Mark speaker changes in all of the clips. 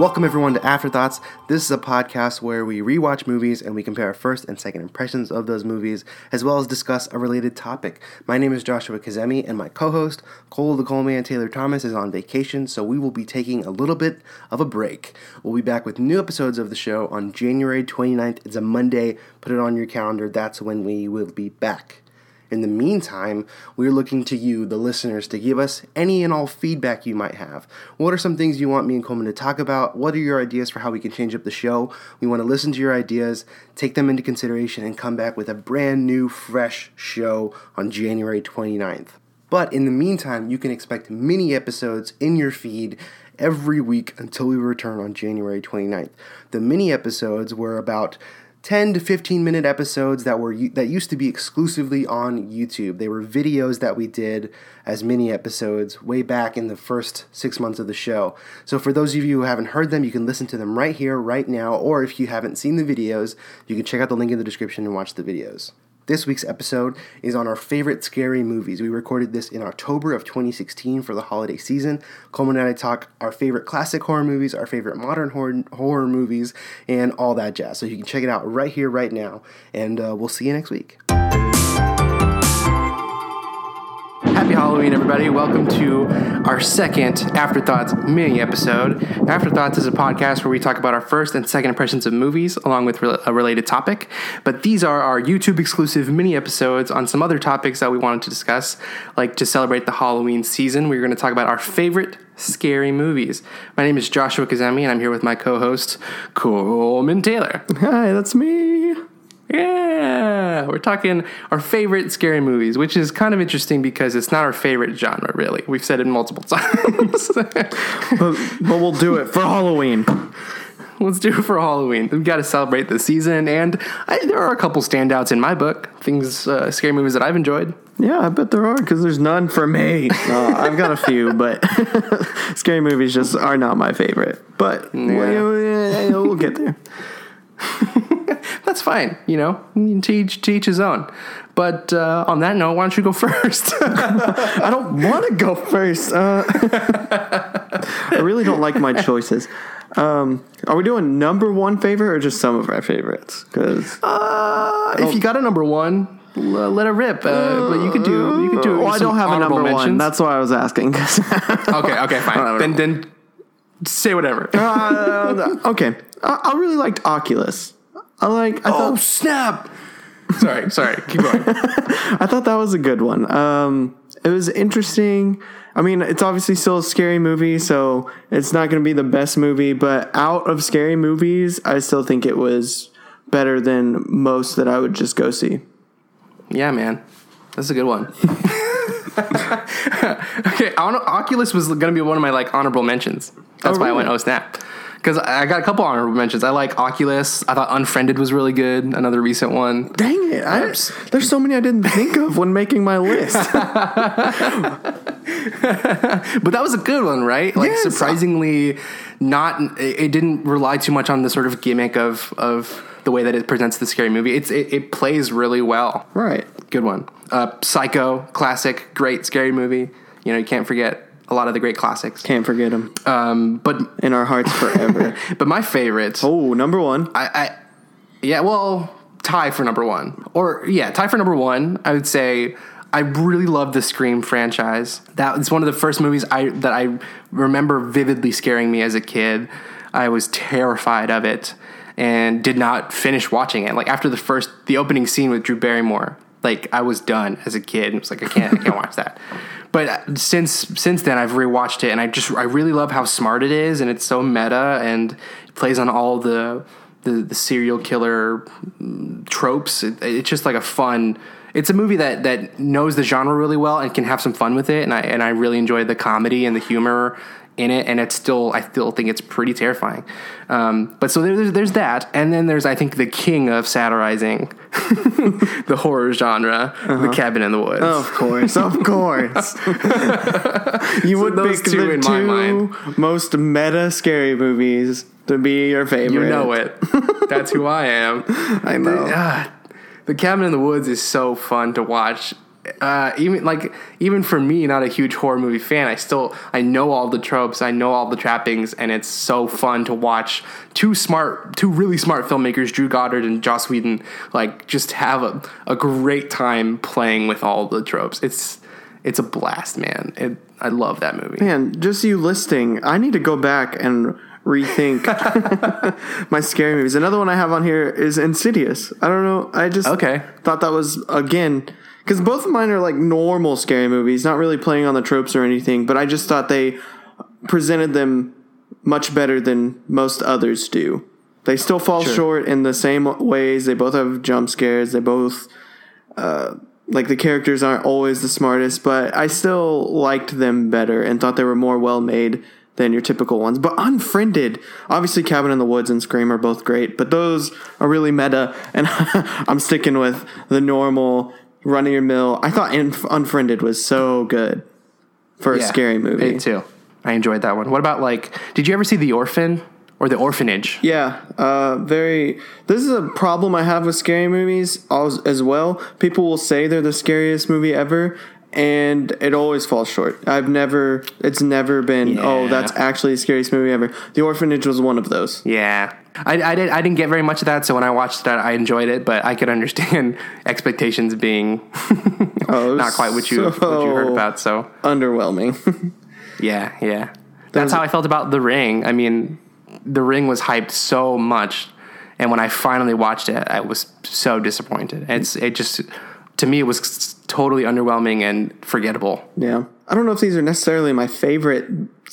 Speaker 1: Welcome everyone to Afterthoughts. This is a podcast where we rewatch movies and we compare our first and second impressions of those movies, as well as discuss a related topic. My name is Joshua Kazemi, and my co-host Cole the Coleman Taylor Thomas is on vacation, so we will be taking a little bit of a break. We'll be back with new episodes of the show on January 29th. It's a Monday. Put it on your calendar. That's when we will be back. In the meantime, we're looking to you, the listeners, to give us any and all feedback you might have. What are some things you want me and Coleman to talk about? What are your ideas for how we can change up the show? We want to listen to your ideas, take them into consideration, and come back with a brand new, fresh show on January 29th. But in the meantime, you can expect mini episodes in your feed every week until we return on January 29th. The mini episodes were about 10 to 15 minute episodes that were that used to be exclusively on YouTube. They were videos that we did as mini episodes way back in the first 6 months of the show. So for those of you who haven't heard them, you can listen to them right here right now or if you haven't seen the videos, you can check out the link in the description and watch the videos. This week's episode is on our favorite scary movies. We recorded this in October of 2016 for the holiday season. Coleman and I talk our favorite classic horror movies, our favorite modern horror, horror movies, and all that jazz. So you can check it out right here, right now. And uh, we'll see you next week. Halloween, everybody. Welcome to our second Afterthoughts mini episode. Afterthoughts is a podcast where we talk about our first and second impressions of movies along with a related topic. But these are our YouTube exclusive mini episodes on some other topics that we wanted to discuss, like to celebrate the Halloween season. We're going to talk about our favorite scary movies. My name is Joshua Kazemi, and I'm here with my co host, Coleman Taylor.
Speaker 2: Hi, that's me.
Speaker 1: Yeah, we're talking our favorite scary movies, which is kind of interesting because it's not our favorite genre, really. We've said it multiple times.
Speaker 2: but, but we'll do it for Halloween.
Speaker 1: Let's do it for Halloween. We've got to celebrate the season, and I, there are a couple standouts in my book. Things, uh, scary movies that I've enjoyed.
Speaker 2: Yeah, I bet there are because there's none for me. Uh, I've got a few, but scary movies just are not my favorite. But yeah. we'll, we'll get there.
Speaker 1: That's fine, you know, teach to his own. But uh, on that note, why don't you go first?
Speaker 2: I don't want to go first. Uh, I really don't like my choices. Um, are we doing number one favorite or just some of our favorites? Because
Speaker 1: uh, if you got a number one, let it rip. Uh, but you could do you could do.
Speaker 2: Well, I don't have a number mentions. one. That's why I was asking.
Speaker 1: okay, okay, fine. Then then say whatever.
Speaker 2: uh, okay, I, I really liked Oculus. I like. I
Speaker 1: oh thought, snap! sorry, sorry. Keep going.
Speaker 2: I thought that was a good one. Um, it was interesting. I mean, it's obviously still a scary movie, so it's not going to be the best movie. But out of scary movies, I still think it was better than most that I would just go see.
Speaker 1: Yeah, man, that's a good one. okay, Oculus was going to be one of my like honorable mentions. That's oh, why I went oh snap because I got a couple honorable mentions. I like Oculus. I thought Unfriended was really good. Another recent one.
Speaker 2: Dang it! I, there's so many I didn't think of when making my list. but
Speaker 1: that was a good one, right? Like yes. surprisingly, not. It didn't rely too much on the sort of gimmick of of the way that it presents the scary movie. It's it, it plays really well.
Speaker 2: Right.
Speaker 1: Good one. Uh, Psycho, classic, great scary movie. You know, you can't forget a lot of the great classics.
Speaker 2: Can't forget them.
Speaker 1: Um, but
Speaker 2: in our hearts forever.
Speaker 1: but my favorite.
Speaker 2: Oh, number one.
Speaker 1: I, I, yeah, well, tie for number one, or yeah, tie for number one. I would say I really love the Scream franchise. That was one of the first movies I that I remember vividly scaring me as a kid. I was terrified of it and did not finish watching it. Like after the first, the opening scene with Drew Barrymore, like I was done as a kid. It was like I can't, I can't watch that. But uh, since since then, I've rewatched it, and I just I really love how smart it is, and it's so meta, and it plays on all the the, the serial killer mm, tropes. It, it's just like a fun. It's a movie that that knows the genre really well and can have some fun with it, and I and I really enjoy the comedy and the humor in it, and it's still I still think it's pretty terrifying. Um, but so there's there's that, and then there's I think the king of satirizing the horror genre, uh-huh. the Cabin in the Woods.
Speaker 2: Of course, of course. you so would pick two the two most meta scary movies to be your favorite.
Speaker 1: You know it. That's who I am.
Speaker 2: I know.
Speaker 1: The, uh, the Cabin in the Woods is so fun to watch uh, even like even for me, not a huge horror movie fan, I still I know all the tropes, I know all the trappings, and it's so fun to watch two smart, two really smart filmmakers, Drew Goddard and Joss Whedon, like just have a, a great time playing with all the tropes. It's it's a blast, man. It, I love that movie.
Speaker 2: Man, just you listing, I need to go back and rethink my scary movies. Another one I have on here is Insidious. I don't know. I just
Speaker 1: Okay.
Speaker 2: thought that was again because both of mine are like normal scary movies, not really playing on the tropes or anything. But I just thought they presented them much better than most others do. They still fall
Speaker 1: Sure.
Speaker 2: short in the same ways. They both have jump scares. They both uh, like the characters aren't always the smartest, but I still liked them better and thought they were more well made than your typical ones. But Unfriended, obviously Cabin in the Woods and Scream are both great, but those are really meta, and I'm sticking with the normal run of your mill. I thought Unf- Unfriended was so good for a scary movie.
Speaker 1: Me too. I enjoyed that one. What about like? Did you ever see The Orphan or The Orphanage?
Speaker 2: Yeah, uh, very. This is a problem I have with scary movies as well. People will say they're the scariest movie ever, and it always falls short. I've never. It's never been. Oh, that's actually the scariest movie ever. The Orphanage was one of those.
Speaker 1: Yeah, I, I did. I didn't get very much of that, so when I watched that, I enjoyed it. But I could understand expectations being
Speaker 2: Oh,
Speaker 1: not quite what you what you heard about. So
Speaker 2: Underwhelming.
Speaker 1: yeah, yeah. That's how I felt about The Ring. I mean, The Ring was hyped so much, and when I finally watched it, I was so disappointed. It's it just to me it was totally underwhelming and forgettable.
Speaker 2: yeah, I don't know if these are necessarily my favorite.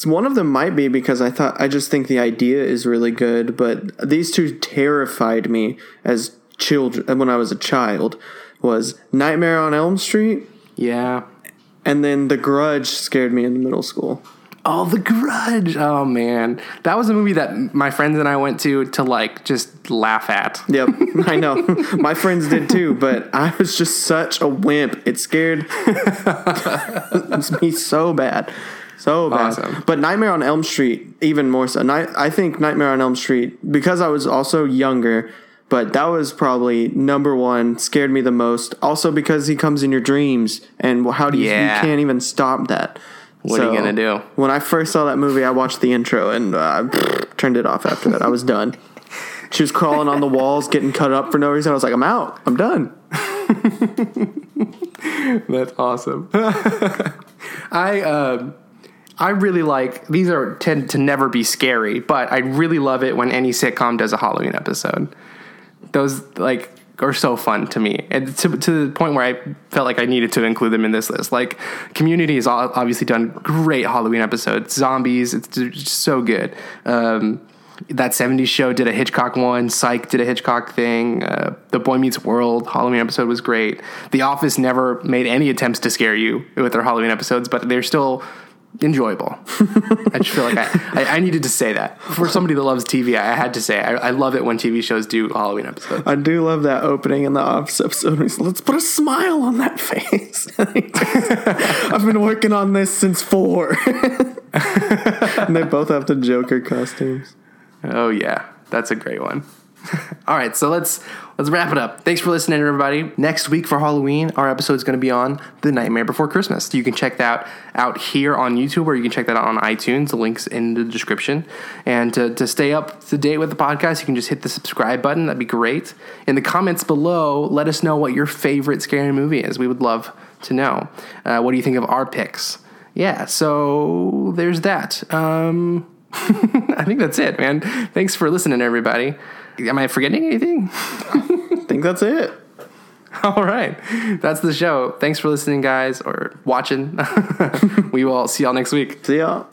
Speaker 2: One of them might be because I thought I just think the idea is really good, but these two terrified me as children when I was a child. Was Nightmare on Elm Street
Speaker 1: Yeah.
Speaker 2: And then The Grudge scared me in middle school.
Speaker 1: Oh, The Grudge. Oh man, that was a movie that my friends and I went to to like just laugh at.
Speaker 2: Yep, I know. My friends did too, but I was just such a wimp. It scared me so bad. So bad.
Speaker 1: Awesome.
Speaker 2: But Nightmare on Elm Street, even more so. Night, I think Nightmare on Elm Street, because I was also younger, but that was probably number one, scared me the most. Also because he comes in your dreams, and how do you,
Speaker 1: Yeah.
Speaker 2: you can't even stop that.
Speaker 1: What are you gonna do?
Speaker 2: When I first saw that movie, I watched the intro and uh, turned it off after that. I was done. She was crawling on the walls, getting cut up for no reason. I was like, I'm out. I'm done.
Speaker 1: That's awesome. I um I really like these are tend to never be scary, but I really love it when any sitcom does a Halloween episode. Those like are so fun to me, and to, to the point where I felt like I needed to include them in this list. Like Community has obviously done great Halloween episodes. Zombies, it's so good. Um, that 70s show did a Hitchcock one. Psych did a Hitchcock thing. Uh, the Boy Meets World Halloween episode was great. The Office never made any attempts to scare you with their Halloween episodes, but they're still enjoyable. I just feel like I, I, I needed to say that. For somebody that loves TV, I had to say I, I love it when TV shows do Halloween episodes.
Speaker 2: I do love that opening in the Office episode. Let's put a smile on that face. I've been working on this since four. and they both have the Joker costumes.
Speaker 1: Oh yeah, that's a great one. All right, so let's let's wrap it up. Thanks for listening, everybody. Next week for Halloween, our episode is going to be on The Nightmare Before Christmas. You can check that out here on YouTube, or you can check that out on iTunes. The link's in the description. And to, to stay up to date with the podcast, you can just hit the subscribe button. That'd be great. In the comments below, let us know what your favorite scary movie is. We would love to know. Uh, what do you think of our picks? Yeah, so there's that. Um, I think that's it, man. Thanks for listening, everybody. Am I forgetting anything?
Speaker 2: I think that's it.
Speaker 1: All right. That's the show. Thanks for listening, guys, or watching. we will see y'all next week.
Speaker 2: See y'all.